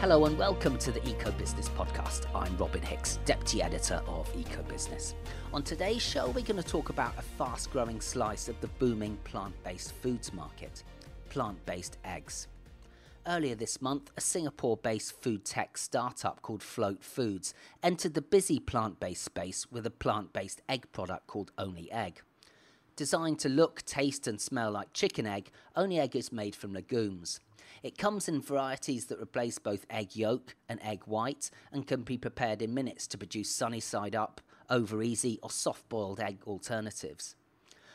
Hello and welcome to the Eco Business Podcast. I'm Robin Hicks, Deputy Editor of Eco Business. On today's show, we're going to talk about a fast growing slice of the booming plant based foods market plant based eggs. Earlier this month, a Singapore based food tech startup called Float Foods entered the busy plant based space with a plant based egg product called Only Egg. Designed to look, taste, and smell like chicken egg, Only Egg is made from legumes. It comes in varieties that replace both egg yolk and egg white and can be prepared in minutes to produce sunny side up, over easy, or soft boiled egg alternatives.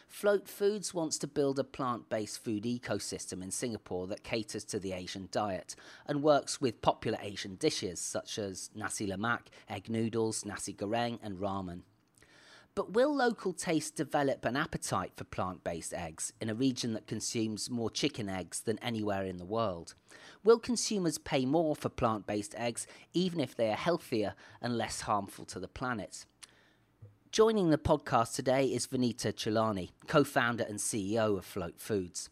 Float Foods wants to build a plant based food ecosystem in Singapore that caters to the Asian diet and works with popular Asian dishes such as nasi lemak, egg noodles, nasi goreng, and ramen. But will local taste develop an appetite for plant based eggs in a region that consumes more chicken eggs than anywhere in the world? Will consumers pay more for plant based eggs even if they are healthier and less harmful to the planet? Joining the podcast today is Vinita Chilani, co founder and CEO of Float Foods.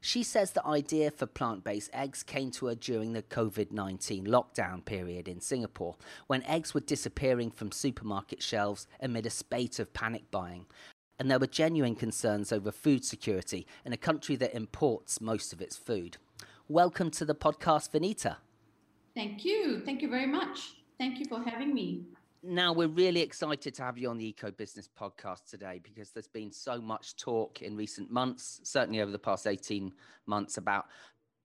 She says the idea for plant based eggs came to her during the COVID 19 lockdown period in Singapore, when eggs were disappearing from supermarket shelves amid a spate of panic buying. And there were genuine concerns over food security in a country that imports most of its food. Welcome to the podcast, Vinita. Thank you. Thank you very much. Thank you for having me. Now, we're really excited to have you on the Eco Business podcast today because there's been so much talk in recent months, certainly over the past 18 months, about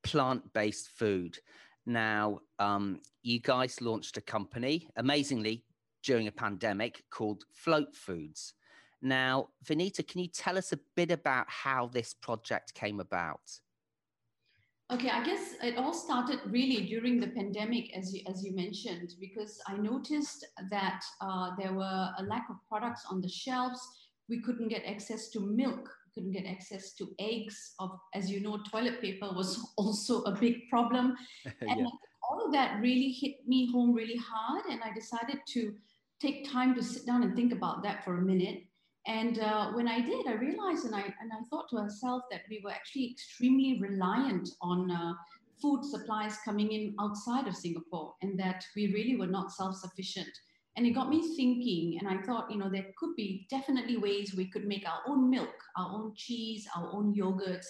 plant based food. Now, um, you guys launched a company, amazingly, during a pandemic called Float Foods. Now, Vinita, can you tell us a bit about how this project came about? Okay, I guess it all started really during the pandemic, as you, as you mentioned, because I noticed that uh, there were a lack of products on the shelves. We couldn't get access to milk, couldn't get access to eggs. Of, as you know, toilet paper was also a big problem. And yeah. all of that really hit me home really hard. And I decided to take time to sit down and think about that for a minute and uh, when I did, I realized and I, and I thought to myself that we were actually extremely reliant on uh, food supplies coming in outside of Singapore and that we really were not self sufficient. And it got me thinking, and I thought, you know, there could be definitely ways we could make our own milk, our own cheese, our own yogurts,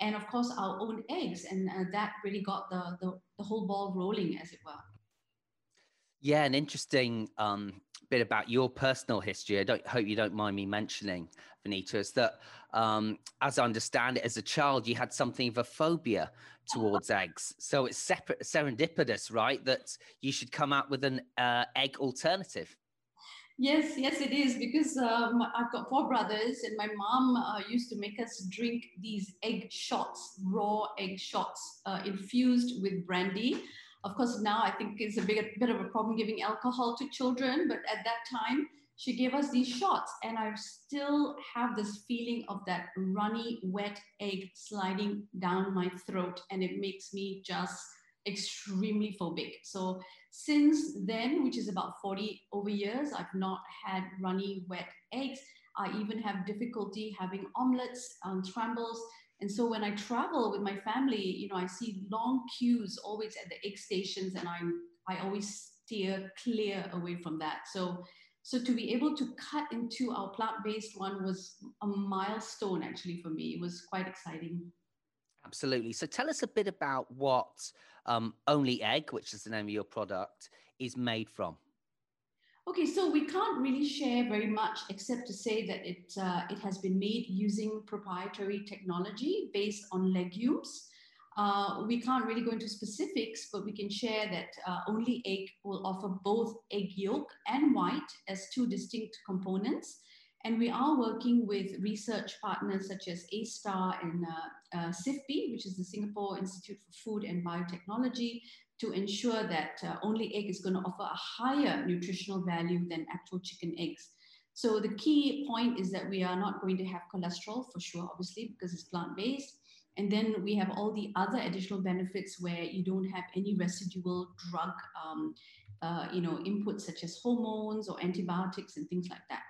and of course, our own eggs. And uh, that really got the, the, the, whole ball rolling, as it were. Yeah, an interesting um, bit about your personal history. I don't hope you don't mind me mentioning, Vinita, is that um, as I understand it, as a child, you had something of a phobia towards eggs. So it's separate, serendipitous, right? That you should come out with an uh, egg alternative. Yes, yes, it is because um, I've got four brothers, and my mom uh, used to make us drink these egg shots, raw egg shots, uh, infused with brandy. Of course, now I think it's a big, bit of a problem giving alcohol to children, but at that time, she gave us these shots, and I still have this feeling of that runny, wet egg sliding down my throat, and it makes me just extremely phobic. So since then, which is about 40 over years, I've not had runny, wet eggs. I even have difficulty having omelets, um, scrambles. And so when I travel with my family, you know, I see long queues always at the egg stations, and I'm I always steer clear away from that. So so to be able to cut into our plant-based one was a milestone actually for me. It was quite exciting. Absolutely. So tell us a bit about what um, Only Egg, which is the name of your product, is made from. Okay, so we can't really share very much except to say that it, uh, it has been made using proprietary technology based on legumes. Uh, we can't really go into specifics, but we can share that uh, Only Egg will offer both egg yolk and white as two distinct components. And we are working with research partners such as A-STAR and uh, uh, SIFBI, which is the Singapore Institute for Food and Biotechnology, to ensure that uh, only egg is going to offer a higher nutritional value than actual chicken eggs. So the key point is that we are not going to have cholesterol for sure, obviously, because it's plant-based. And then we have all the other additional benefits where you don't have any residual drug, um, uh, you know, inputs such as hormones or antibiotics and things like that.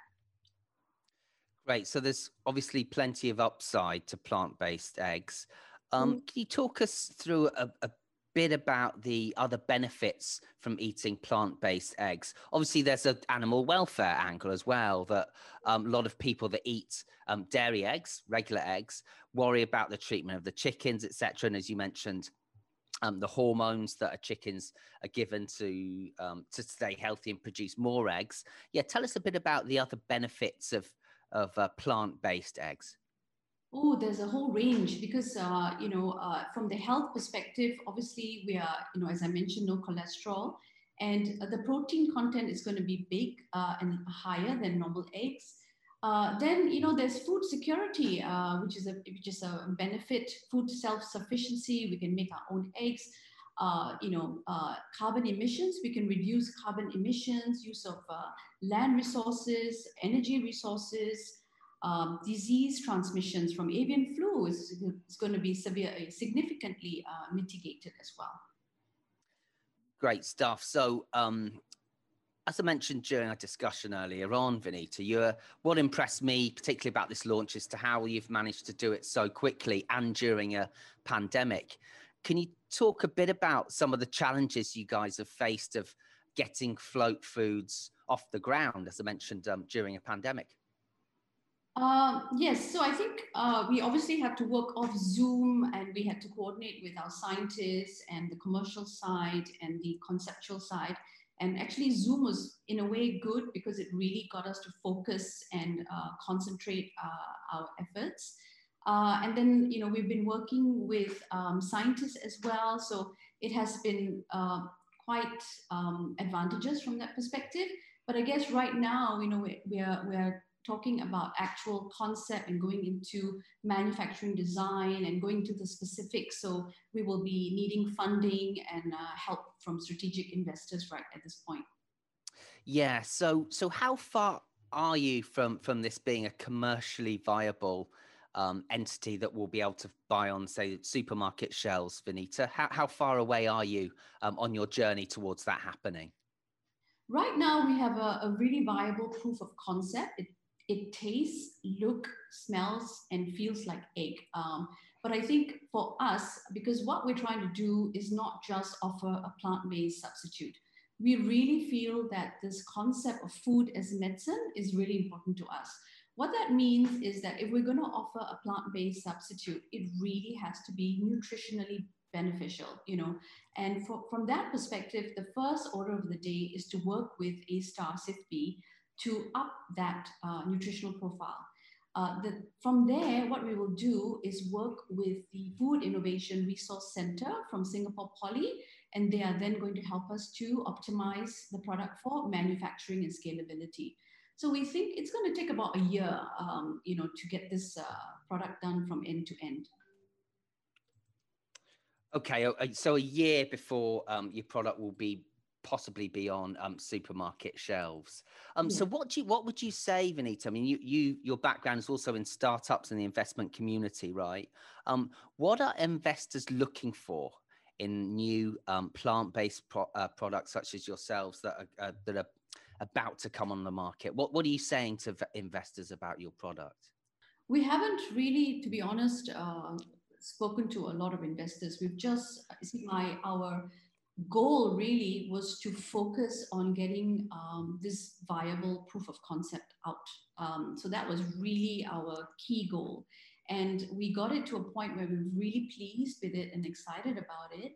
Great. So there's obviously plenty of upside to plant-based eggs. Um, mm. Can you talk us through a, a bit about the other benefits from eating plant-based eggs. Obviously, there's an animal welfare angle as well. That um, a lot of people that eat um, dairy eggs, regular eggs, worry about the treatment of the chickens, etc. And as you mentioned, um, the hormones that are chickens are given to um, to stay healthy and produce more eggs. Yeah, tell us a bit about the other benefits of of uh, plant-based eggs. Oh, there's a whole range because uh, you know uh, from the health perspective, obviously we are you know as I mentioned, no cholesterol, and the protein content is going to be big uh, and higher than normal eggs. Uh, then you know there's food security, uh, which is a which is a benefit. Food self-sufficiency. We can make our own eggs. Uh, you know, uh, carbon emissions. We can reduce carbon emissions. Use of uh, land resources, energy resources. Um, disease transmissions from avian flu is, is going to be severe, significantly mitigated as well. Great stuff. So, um, as I mentioned during our discussion earlier on, Vinita, you what impressed me particularly about this launch is to how you've managed to do it so quickly and during a pandemic. Can you talk a bit about some of the challenges you guys have faced of getting float foods off the ground, as I mentioned um, during a pandemic? Uh, yes, so I think uh, we obviously had to work off Zoom and we had to coordinate with our scientists and the commercial side and the conceptual side and actually, Zoom was in a way good because it really got us to focus and uh, concentrate uh, our efforts. Uh, and then, you know, we've been working with um, scientists as well. So it has been uh, quite um, advantageous from that perspective. But I guess right now, you know, we, we are, we are talking about actual concept and going into manufacturing design and going to the specifics. So we will be needing funding and uh, help from strategic investors right at this point. Yeah. So so how far are you from from this being a commercially viable um, entity that will be able to buy on, say, supermarket shelves, Vinita? How, how far away are you um, on your journey towards that happening? Right now, we have a, a really viable proof of concept. It it tastes, look, smells, and feels like egg. Um, but I think for us, because what we're trying to do is not just offer a plant-based substitute. We really feel that this concept of food as medicine is really important to us. What that means is that if we're going to offer a plant-based substitute, it really has to be nutritionally beneficial, you know. And for, from that perspective, the first order of the day is to work with A Star SIFB to up that uh, nutritional profile. Uh, the, from there, what we will do is work with the Food Innovation Resource Center from Singapore Poly, and they are then going to help us to optimize the product for manufacturing and scalability. So we think it's going to take about a year, um, you know, to get this uh, product done from end to end. Okay, so a year before um, your product will be possibly be on um, supermarket shelves. Um, yeah. So, what do you, what would you say, Vinita? I mean, you, you your background is also in startups and the investment community, right? Um, what are investors looking for in new um, plant-based pro- uh, products such as yourselves that are, uh, that are about to come on the market? What what are you saying to v- investors about your product? We haven't really, to be honest, uh, spoken to a lot of investors. We've just see my our goal really was to focus on getting um, this viable proof of concept out. Um, so that was really our key goal. And we got it to a point where we were really pleased with it and excited about it.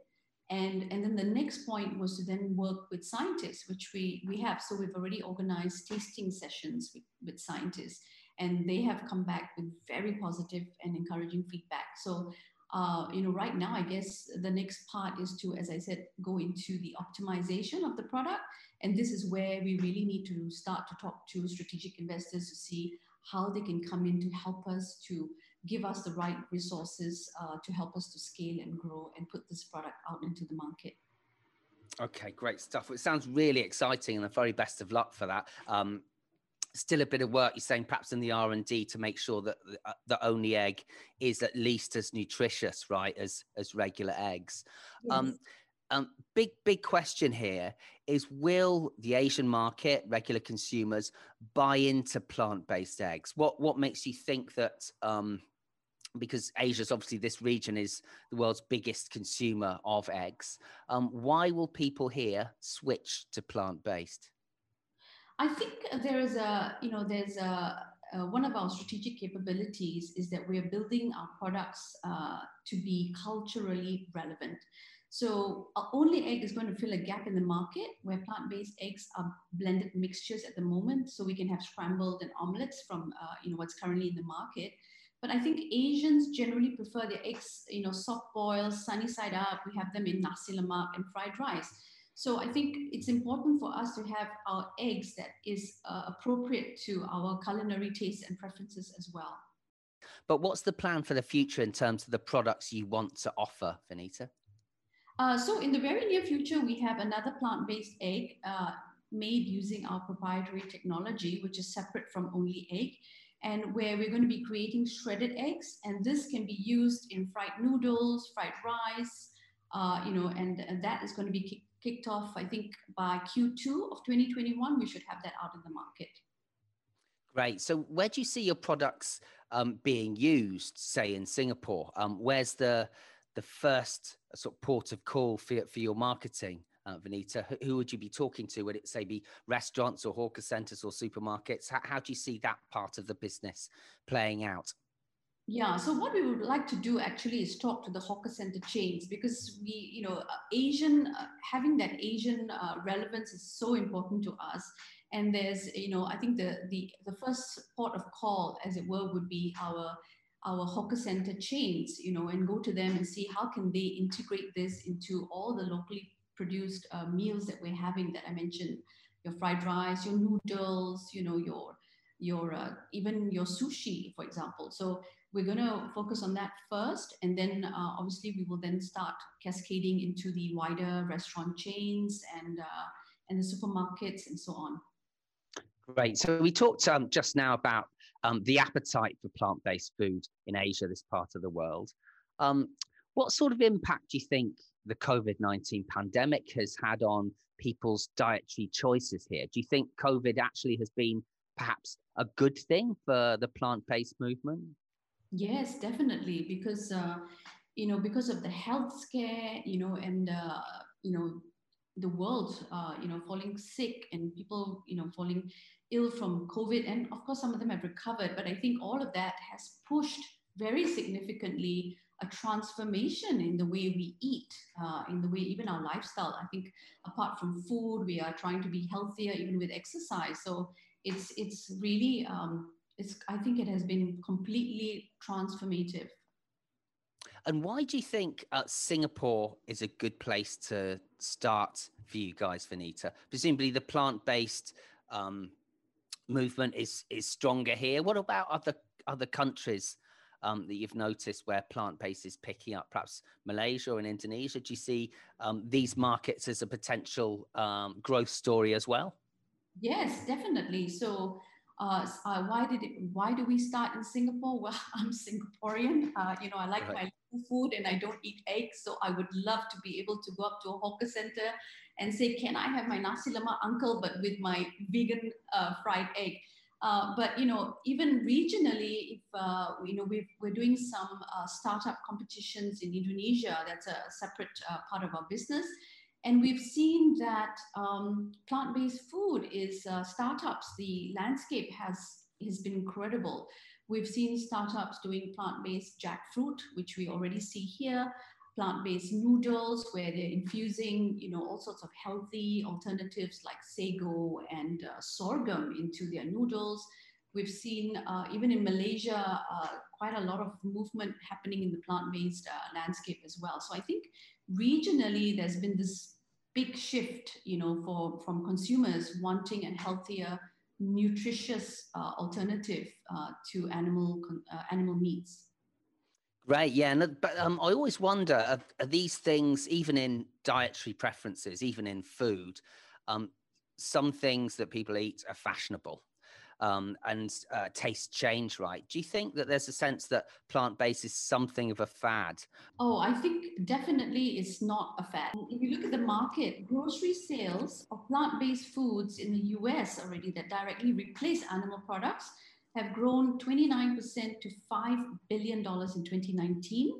And, and then the next point was to then work with scientists, which we, we have. So we've already organized tasting sessions with, with scientists, and they have come back with very positive and encouraging feedback. So uh, you know, right now, I guess the next part is to, as I said, go into the optimization of the product. And this is where we really need to start to talk to strategic investors to see how they can come in to help us to give us the right resources uh, to help us to scale and grow and put this product out into the market. Okay, great stuff. It sounds really exciting, and the very best of luck for that. Um, still a bit of work you're saying perhaps in the r&d to make sure that uh, the only egg is at least as nutritious right as as regular eggs um, yes. um, um, big big question here is will the asian market regular consumers buy into plant-based eggs what what makes you think that um, because Asia's obviously this region is the world's biggest consumer of eggs. Um, why will people here switch to plant based? I think there is a, you know, there's a, uh, one of our strategic capabilities is that we are building our products uh, to be culturally relevant. So only egg is going to fill a gap in the market where plant-based eggs are blended mixtures at the moment. So we can have scrambled and omelets from uh, you know what's currently in the market. But I think Asians generally prefer their eggs, you know, soft boiled, sunny side up. We have them in nasi lemak and fried rice. So I think it's important for us to have our eggs that is uh, appropriate to our culinary tastes and preferences as well. But what's the plan for the future in terms of the products you want to offer, Vinita? Uh, so in the very near future, we have another plant-based egg uh, made using our proprietary technology, which is separate from only egg, and where we're going to be creating shredded eggs. And this can be used in fried noodles, fried rice, uh, you know, and, and, that is going to be kicked off, I think, by Q2 of 2021. We should have that out in the market. Great. So where do you see your products um, being used, say in Singapore? Um, where's the the first uh, sort of port of call for, for your marketing, uh, Vinita? Who, would you be talking to? Would it say be restaurants or hawker centers or supermarkets? How, how do you see that part of the business playing out? Yeah, so what we would like to do actually is talk to the hawker center chains because we, you know, uh, Asian, uh, having that Asian uh, relevance is so important to us. And there's, you know, I think the, the, the first port of call, as it were, would be our our hawker center chains, you know, and go to them and see how can they integrate this into all the locally produced uh, meals that we're having that I mentioned, your fried rice, your noodles, you know, your your uh, even your sushi, for example. So we're going to focus on that first, and then uh, obviously we will then start cascading into the wider restaurant chains and uh, and the supermarkets and so on. Great. So we talked um, just now about um, the appetite for plant based food in Asia, this part of the world. Um, what sort of impact do you think the COVID 19 pandemic has had on people's dietary choices here? Do you think COVID actually has been perhaps a good thing for the plant based movement? Yes, definitely, because uh, you know because of the health scare, you know, and uh, you know the world, uh, you know, falling sick and people, you know, falling ill from COVID. And of course, some of them have recovered. But I think all of that has pushed very significantly a transformation in the way we eat, uh, in the way even our lifestyle. I think apart from food, we are trying to be healthier even with exercise. So it's it's really um, it's I think it has been completely transformative. And why do you think uh, Singapore is a good place to start for you guys, Vinita? Presumably, the plant-based um, movement is is stronger here. What about other other countries um, that you've noticed where plant based is picking up? Perhaps Malaysia and Indonesia. Do you see um, these markets as a potential um, growth story as well? Yes, definitely. So. Uh, uh, why did it, why do we start in Singapore? Well, I'm Singaporean. Uh, you know, I like right. my food and I don't eat eggs. So I would love to be able to go up to a hawker center and say, can I have my nasi lemak uncle, but with my vegan uh, fried egg? Uh, but you know, even regionally, if uh, you know, we are doing some uh, startup competitions in Indonesia. That's a separate uh, part of our business, and we've seen that um, plant-based food is uh, startups. The landscape has has been incredible. We've seen startups doing plant-based jackfruit, which we already see here plant-based noodles where they're infusing, you know, all sorts of healthy alternatives like sago and uh, sorghum into their noodles. We've seen uh, even in Malaysia uh, quite a lot of movement happening in the plant-based uh, landscape as well. So I think regionally there's been this big shift, you know, for from consumers wanting a healthier, nutritious uh, alternative uh, to animal animal meats. Right, yeah, and, but um, I always wonder: are, are, these things, even in dietary preferences, even in food, um, some things that people eat are fashionable, um, and uh, tastes change, right? Do you think that there's a sense that plant based is something of a fad? Oh, I think definitely it's not a fad. If you look at the market, grocery sales of plant based foods in the US already that directly replace animal products have grown 29% to $5 billion in 2019.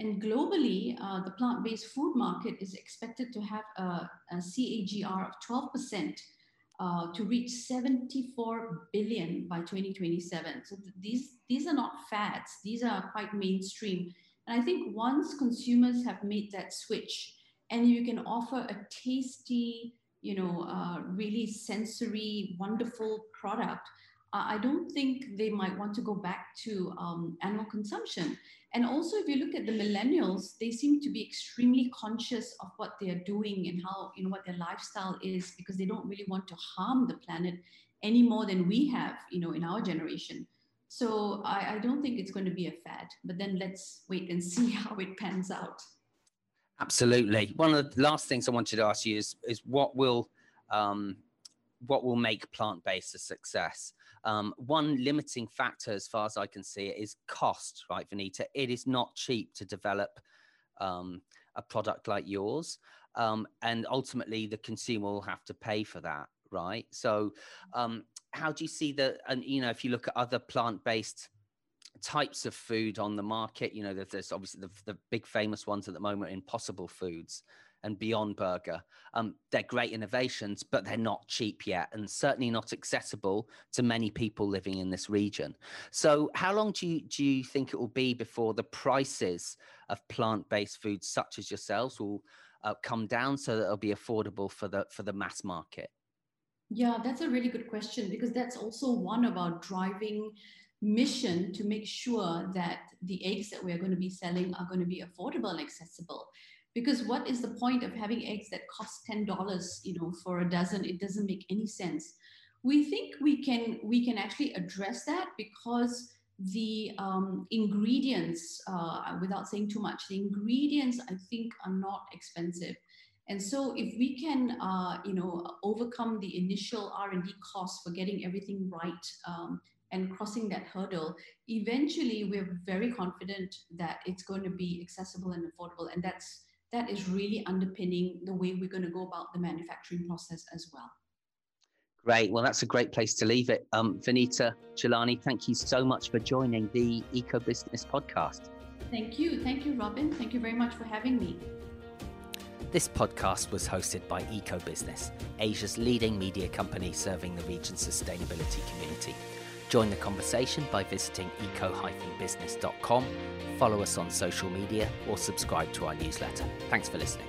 And globally, uh, the plant based food market is expected to have a, a CAGR of 12%. Uh, to reach 74 billion by 2027. So th- these these are not fads; these are quite mainstream. And I think once consumers have made that switch, and you can offer a tasty, you know, uh, really sensory, wonderful product, I don't think they might want to go back to um, animal consumption. And also, if you look at the millennials, they seem to be extremely conscious of what they are doing and how, you know, what their lifestyle is because they don't really want to harm the planet any more than we have, you know, in our generation. So I, I don't think it's going to be a fad, but then let's wait and see how it pans out. Absolutely. One of the last things I wanted to ask you is, is what will um, what will make plant-based a success? Um, one limiting factor, as far as I can see it, is cost, right, Vinita? It is not cheap to develop um, a product like yours. Um, and ultimately, the consumer will have to pay for that, right? So, um, how do you see the, and you know, if you look at other plant based types of food on the market, you know, there's, there's obviously the, the big famous ones at the moment, Impossible Foods and Beyond Burger. Um, they're great innovations, but they're not cheap yet, and certainly not accessible to many people living in this region. So, how long do you do you think it will be before the prices of plant-based foods, such as yourselves, will uh, come down so that it'll be affordable for the for the mass market? Yeah, that's a really good question because that's also one of our driving mission to make sure that the eggs that we're going to be selling are going to be affordable and accessible because what is the point of having eggs that cost $10 you know for a dozen? It doesn't make any sense. We think we can we can actually address that because the um, ingredients uh, without saying too much the ingredients i think are not expensive. And so if we can uh, you know overcome the initial r&d costs for getting everything right um, and crossing that hurdle eventually we're very confident that it's going to be accessible and affordable and that's that is really underpinning the way we're going to go about the manufacturing process as well. Great. Well, that's a great place to leave it. Um, Vinita Chilani, thank you so much for joining the Eco Business podcast. Thank you. Thank you, Robin. Thank you very much for having me. This podcast was hosted by Eco Business, Asia's leading media company serving the region's sustainability community. Join the conversation by visiting eco-business.com, follow us on social media, or subscribe to our newsletter. Thanks for listening.